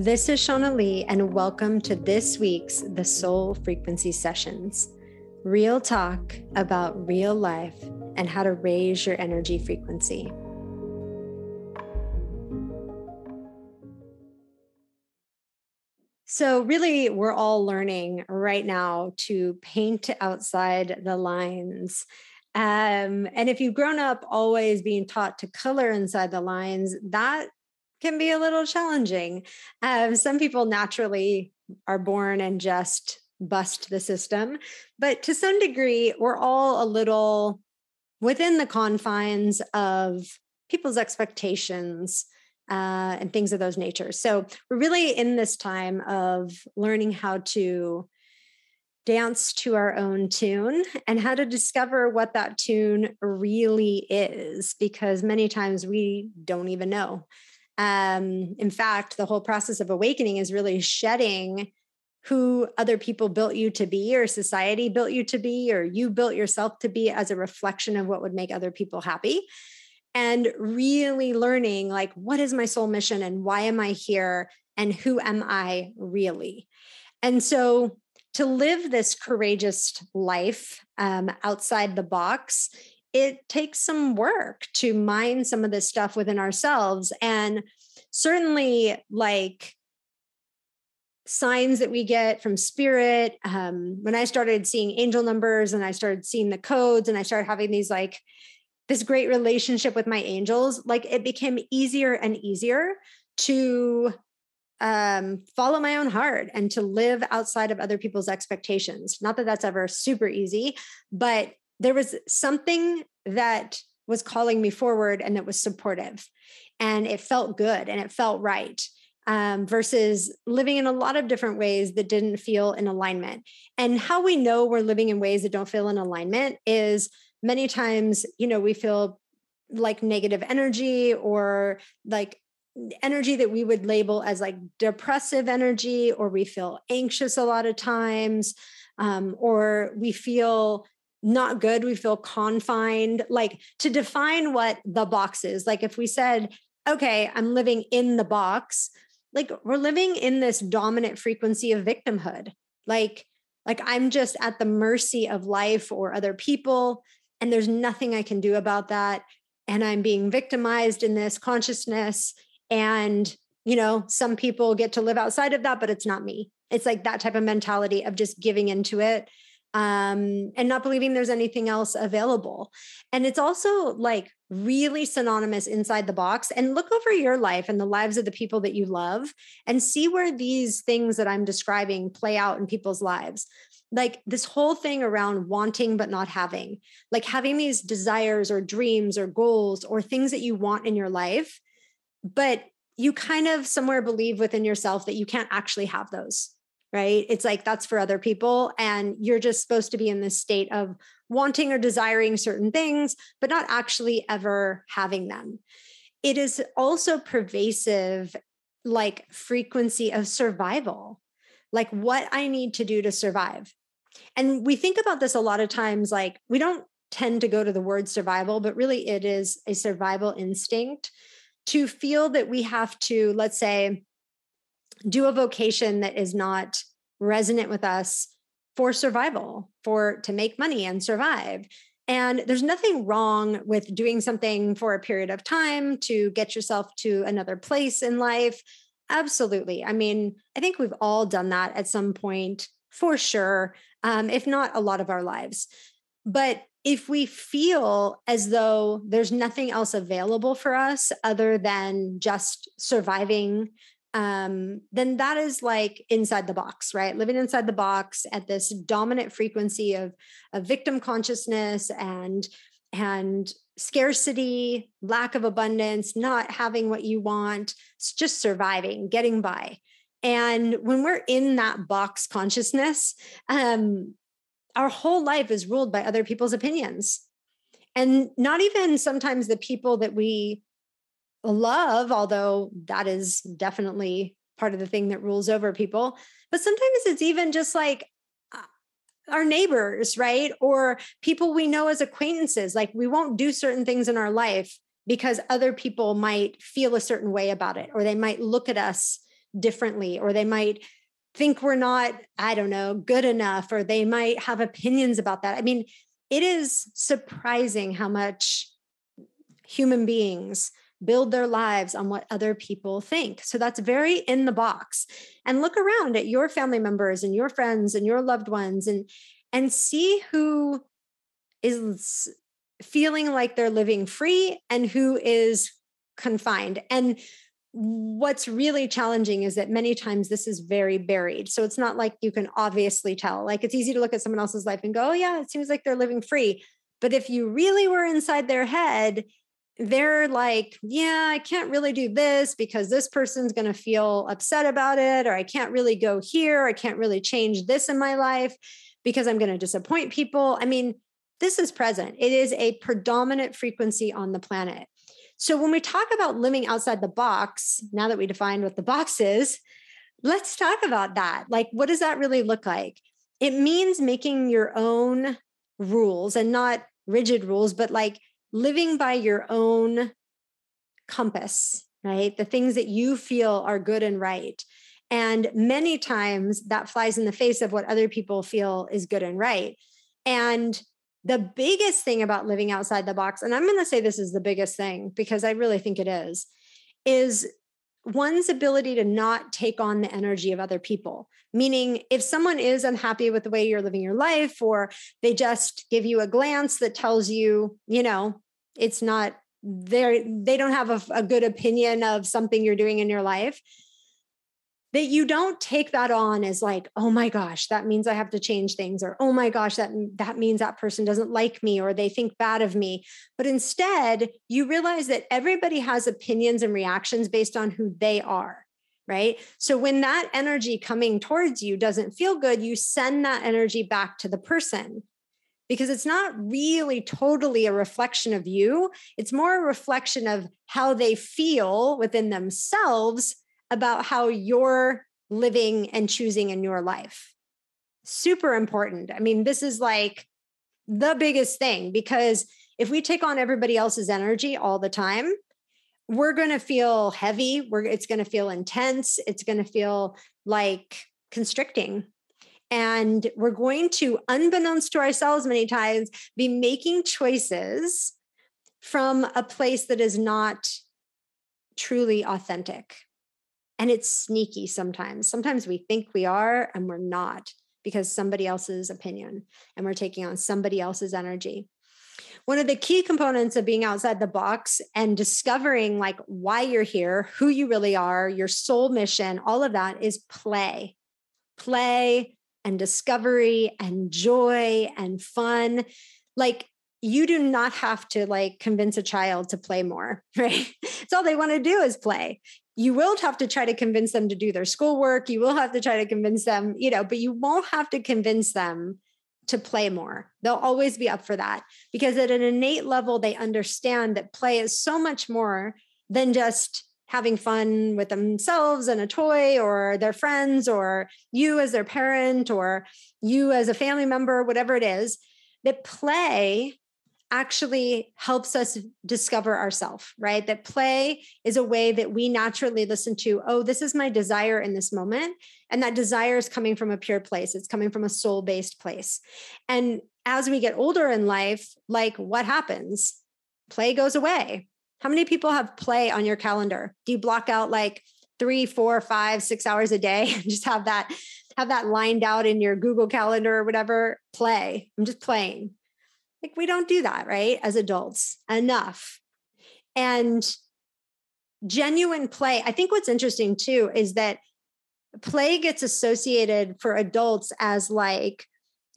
This is Shauna Lee, and welcome to this week's The Soul Frequency Sessions. Real talk about real life and how to raise your energy frequency. So, really, we're all learning right now to paint outside the lines. Um, and if you've grown up always being taught to color inside the lines, that can be a little challenging. Um, some people naturally are born and just bust the system, but to some degree, we're all a little within the confines of people's expectations uh, and things of those natures. So we're really in this time of learning how to dance to our own tune and how to discover what that tune really is, because many times we don't even know. Um, in fact, the whole process of awakening is really shedding who other people built you to be, or society built you to be, or you built yourself to be as a reflection of what would make other people happy. And really learning, like, what is my soul mission and why am I here? And who am I really? And so, to live this courageous life um, outside the box it takes some work to mine some of this stuff within ourselves. And certainly, like signs that we get from spirit. Um, when I started seeing angel numbers and I started seeing the codes and I started having these like this great relationship with my angels, like it became easier and easier to um, follow my own heart and to live outside of other people's expectations. Not that that's ever super easy, but there was something that was calling me forward and that was supportive and it felt good and it felt right um, versus living in a lot of different ways that didn't feel in alignment. And how we know we're living in ways that don't feel in alignment is many times you know we feel like negative energy or like energy that we would label as like depressive energy or we feel anxious a lot of times um, or we feel not good we feel confined like to define what the box is like if we said okay i'm living in the box like we're living in this dominant frequency of victimhood like like i'm just at the mercy of life or other people and there's nothing i can do about that and i'm being victimized in this consciousness and you know some people get to live outside of that but it's not me. It's like that type of mentality of just giving into it um, and not believing there's anything else available. And it's also like really synonymous inside the box. And look over your life and the lives of the people that you love and see where these things that I'm describing play out in people's lives. Like this whole thing around wanting but not having, like having these desires or dreams or goals or things that you want in your life, but you kind of somewhere believe within yourself that you can't actually have those right? It's like that's for other people. And you're just supposed to be in this state of wanting or desiring certain things, but not actually ever having them. It is also pervasive, like frequency of survival, like what I need to do to survive. And we think about this a lot of times, like we don't tend to go to the word survival, but really it is a survival instinct to feel that we have to, let's say, do a vocation that is not resonant with us for survival, for to make money and survive. And there's nothing wrong with doing something for a period of time to get yourself to another place in life. Absolutely. I mean, I think we've all done that at some point for sure, um, if not a lot of our lives. But if we feel as though there's nothing else available for us other than just surviving um, then that is like inside the box, right? Living inside the box at this dominant frequency of, of victim consciousness and and scarcity, lack of abundance, not having what you want, it's just surviving, getting by. And when we're in that box consciousness, um, our whole life is ruled by other people's opinions. And not even sometimes the people that we love, although that is definitely part of the thing that rules over people. But sometimes it's even just like uh, our neighbors, right? Or people we know as acquaintances. Like we won't do certain things in our life because other people might feel a certain way about it, or they might look at us differently, or they might think we're not, I don't know, good enough, or they might have opinions about that. I mean, it is surprising how much human beings build their lives on what other people think. So that's very in the box. And look around at your family members and your friends and your loved ones and and see who is feeling like they're living free and who is confined. And what's really challenging is that many times this is very buried. So it's not like you can obviously tell. Like it's easy to look at someone else's life and go, oh, yeah, it seems like they're living free. But if you really were inside their head, they're like, yeah, I can't really do this because this person's going to feel upset about it, or I can't really go here. I can't really change this in my life because I'm going to disappoint people. I mean, this is present. It is a predominant frequency on the planet. So when we talk about living outside the box, now that we defined what the box is, let's talk about that. Like, what does that really look like? It means making your own rules and not rigid rules, but like living by your own compass, right? The things that you feel are good and right. And many times that flies in the face of what other people feel is good and right. And the biggest thing about living outside the box, and I'm going to say this is the biggest thing because I really think it is, is one's ability to not take on the energy of other people. Meaning, if someone is unhappy with the way you're living your life, or they just give you a glance that tells you, you know, it's not there, they don't have a, a good opinion of something you're doing in your life, that you don't take that on as like oh my gosh that means i have to change things or oh my gosh that that means that person doesn't like me or they think bad of me. But instead you realize that everybody has opinions and reactions based on who they are right? So when that energy coming towards you doesn't feel good you send that energy back to the person. Because it's not really totally a reflection of you. It's more a reflection of how they feel within themselves about how you're living and choosing in your life. Super important. I mean, this is like the biggest thing because if we take on everybody else's energy all the time, we're going to feel heavy. We're, it's going to feel intense. It's going to feel like constricting. And we're going to, unbeknownst to ourselves, many times, be making choices from a place that is not truly authentic. And it's sneaky sometimes. Sometimes we think we are and we're not because somebody else's opinion and we're taking on somebody else's energy. One of the key components of being outside the box and discovering like why you're here, who you really are, your soul mission, all of that is play. Play and discovery and joy and fun. Like you do not have to like convince a child to play more, right? It's all they want to do is play you will have to try to convince them to do their schoolwork. You will have to try to convince them, you know, but you won't have to convince them to play more. They'll always be up for that because at an innate level, they understand that play is so much more than just having fun with themselves and a toy or their friends or you as their parent or you as a family member, whatever it is. That play actually helps us discover ourselves, right? That play is a way that we naturally listen to, oh, this is my desire in this moment. And that desire is coming from a pure place, it's coming from a soul based place. And as we get older in life, like what happens? Play goes away. How many people have play on your calendar? Do you block out like three, four, five, six hours a day and just have that? Have that lined out in your Google Calendar or whatever. Play. I'm just playing like we don't do that, right? As adults enough. And genuine play, I think what's interesting too is that play gets associated for adults as like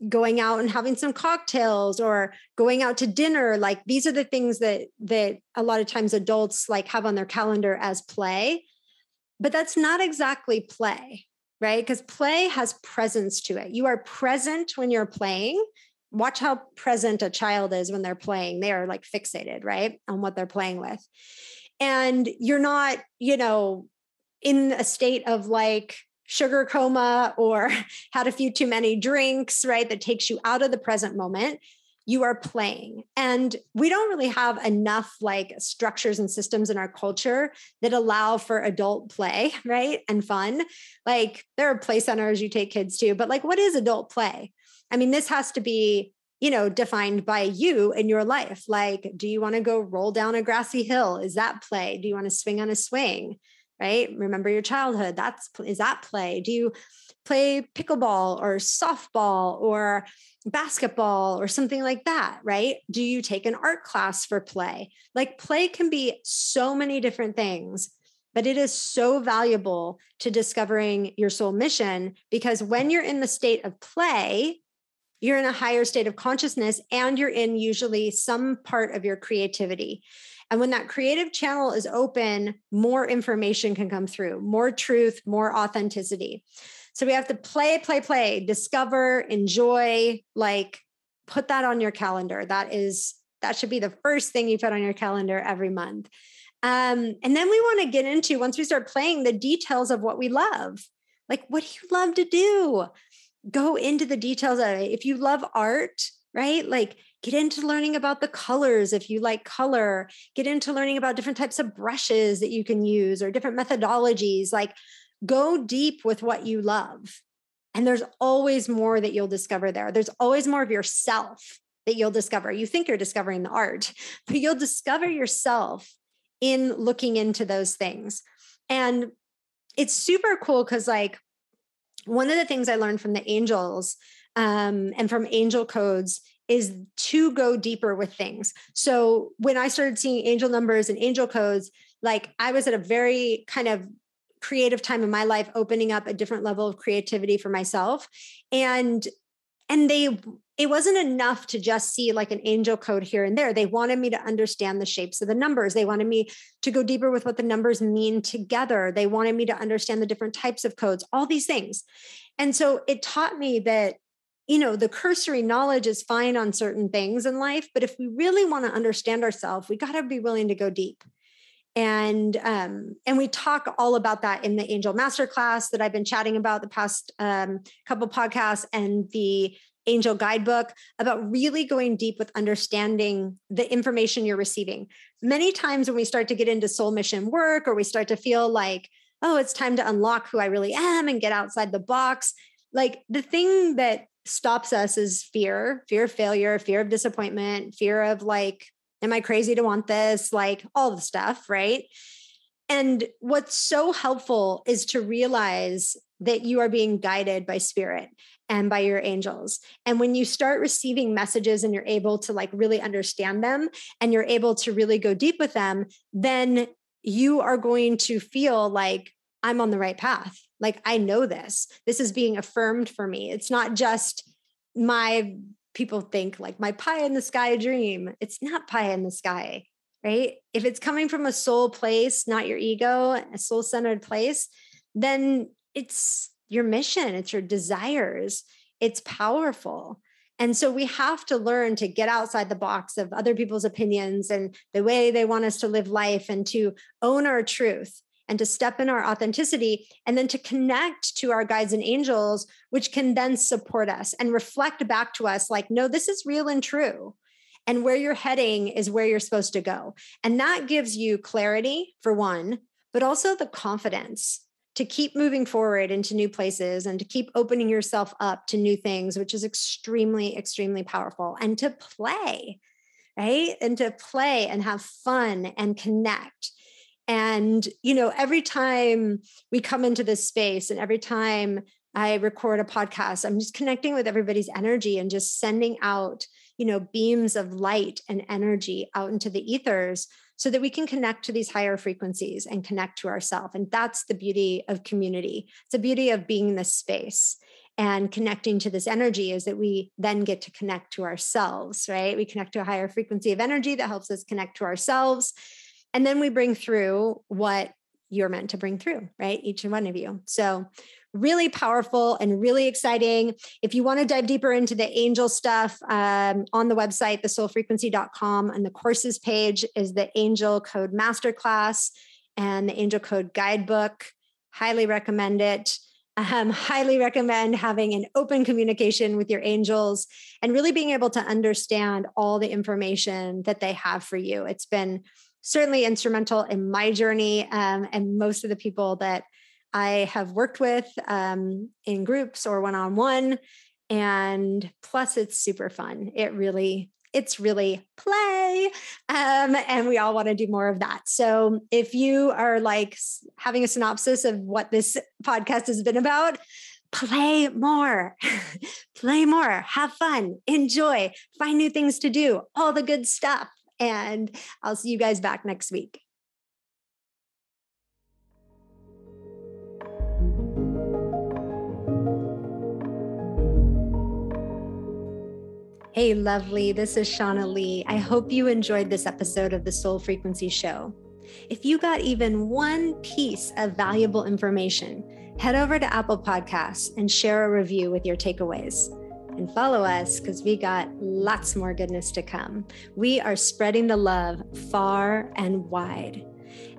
going out and having some cocktails or going out to dinner like these are the things that that a lot of times adults like have on their calendar as play but that's not exactly play right because play has presence to it you are present when you're playing watch how present a child is when they're playing. They are like fixated, right, on what they're playing with. And you're not, you know, in a state of like sugar coma or had a few too many drinks, right, that takes you out of the present moment. you are playing. And we don't really have enough like structures and systems in our culture that allow for adult play, right? And fun. Like there are play centers you take kids to, but like what is adult play? I mean, this has to be, you know, defined by you in your life. Like, do you want to go roll down a grassy hill? Is that play? Do you want to swing on a swing? Right? Remember your childhood. That's is that play? Do you play pickleball or softball or basketball or something like that, right? Do you take an art class for play? Like play can be so many different things, but it is so valuable to discovering your soul mission because when you're in the state of play, you're in a higher state of consciousness and you're in usually some part of your creativity. And when that creative channel is open, more information can come through, more truth, more authenticity. So we have to play, play, play, discover, enjoy, like put that on your calendar. That is, that should be the first thing you put on your calendar every month. Um, and then we want to get into, once we start playing, the details of what we love. Like, what do you love to do? Go into the details of it. If you love art, right? Like, get into learning about the colors if you like color, get into learning about different types of brushes that you can use or different methodologies. Like, go deep with what you love. And there's always more that you'll discover there. There's always more of yourself that you'll discover. You think you're discovering the art, but you'll discover yourself in looking into those things. And it's super cool because, like, one of the things I learned from the angels um, and from angel codes is to go deeper with things. So when I started seeing angel numbers and angel codes, like I was at a very kind of creative time in my life opening up a different level of creativity for myself and and they it wasn't enough to just see like an angel code here and there. They wanted me to understand the shapes of the numbers. They wanted me to go deeper with what the numbers mean together. They wanted me to understand the different types of codes all these things. And so it taught me that you know the cursory knowledge is fine on certain things in life but if we really want to understand ourselves we got to be willing to go deep and um, and we talk all about that in the angel masterclass that i've been chatting about the past um, couple podcasts and the angel guidebook about really going deep with understanding the information you're receiving. Many times when we start to get into soul mission work or we start to feel like oh it's time to unlock who i really am and get outside the box like the thing that stops us is fear fear of failure fear of disappointment fear of like Am I crazy to want this? Like all the stuff, right? And what's so helpful is to realize that you are being guided by spirit and by your angels. And when you start receiving messages and you're able to like really understand them and you're able to really go deep with them, then you are going to feel like I'm on the right path. Like I know this. This is being affirmed for me. It's not just my people think like my pie in the sky dream. It's not pie in the sky, right? If it's coming from a soul place, not your ego, a soul centered place, then it's your mission, it's your desires, it's powerful. And so we have to learn to get outside the box of other people's opinions and the way they want us to live life and to own our truth and to step in our authenticity and then to connect to our guides and angels, which can then support us and reflect back to us like, no, this is real and true. And where you're heading is where you're supposed to go. And that gives you clarity, for one, but also the confidence to keep moving forward into new places and to keep opening yourself up to new things, which is extremely, extremely powerful. And to play, right? And to play and have fun and connect and, you know, every time we come into this space and every time I record a podcast, I'm just connecting with everybody's energy and just sending out, you know, beams of light and energy out into the ethers so that we can connect to these higher frequencies and connect to ourselves. And that's the beauty of community. It's the beauty of being in this space and connecting to this energy is that we then get to connect to ourselves, right? We connect to a higher frequency of energy that helps us connect to ourselves and then we bring through what you're meant to bring through, right? Each and one of you. So, really powerful and really exciting. If you want to dive deeper into the angel stuff um, on the website, thesoulfrequency.com, and the courses page is the Angel Code Masterclass and the Angel Code Guidebook. Highly recommend it. um, highly recommend having an open communication with your angels and really being able to understand all the information that they have for you. It's been certainly instrumental in my journey um, and most of the people that I have worked with um, in groups or one on one. And plus, it's super fun. It really it's really play. Um, and we all want to do more of that. So if you are like having a synopsis of what this podcast has been about, play more, play more, have fun, enjoy, find new things to do, all the good stuff. And I'll see you guys back next week. Hey, lovely. This is Shauna Lee. I hope you enjoyed this episode of the Soul Frequency Show. If you got even one piece of valuable information, head over to Apple Podcasts and share a review with your takeaways. And follow us because we got lots more goodness to come. We are spreading the love far and wide.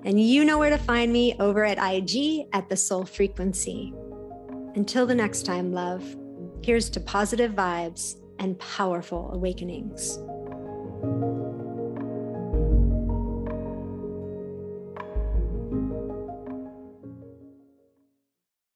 And you know where to find me over at IG at the Soul Frequency. Until the next time, love, here's to positive vibes and powerful awakenings.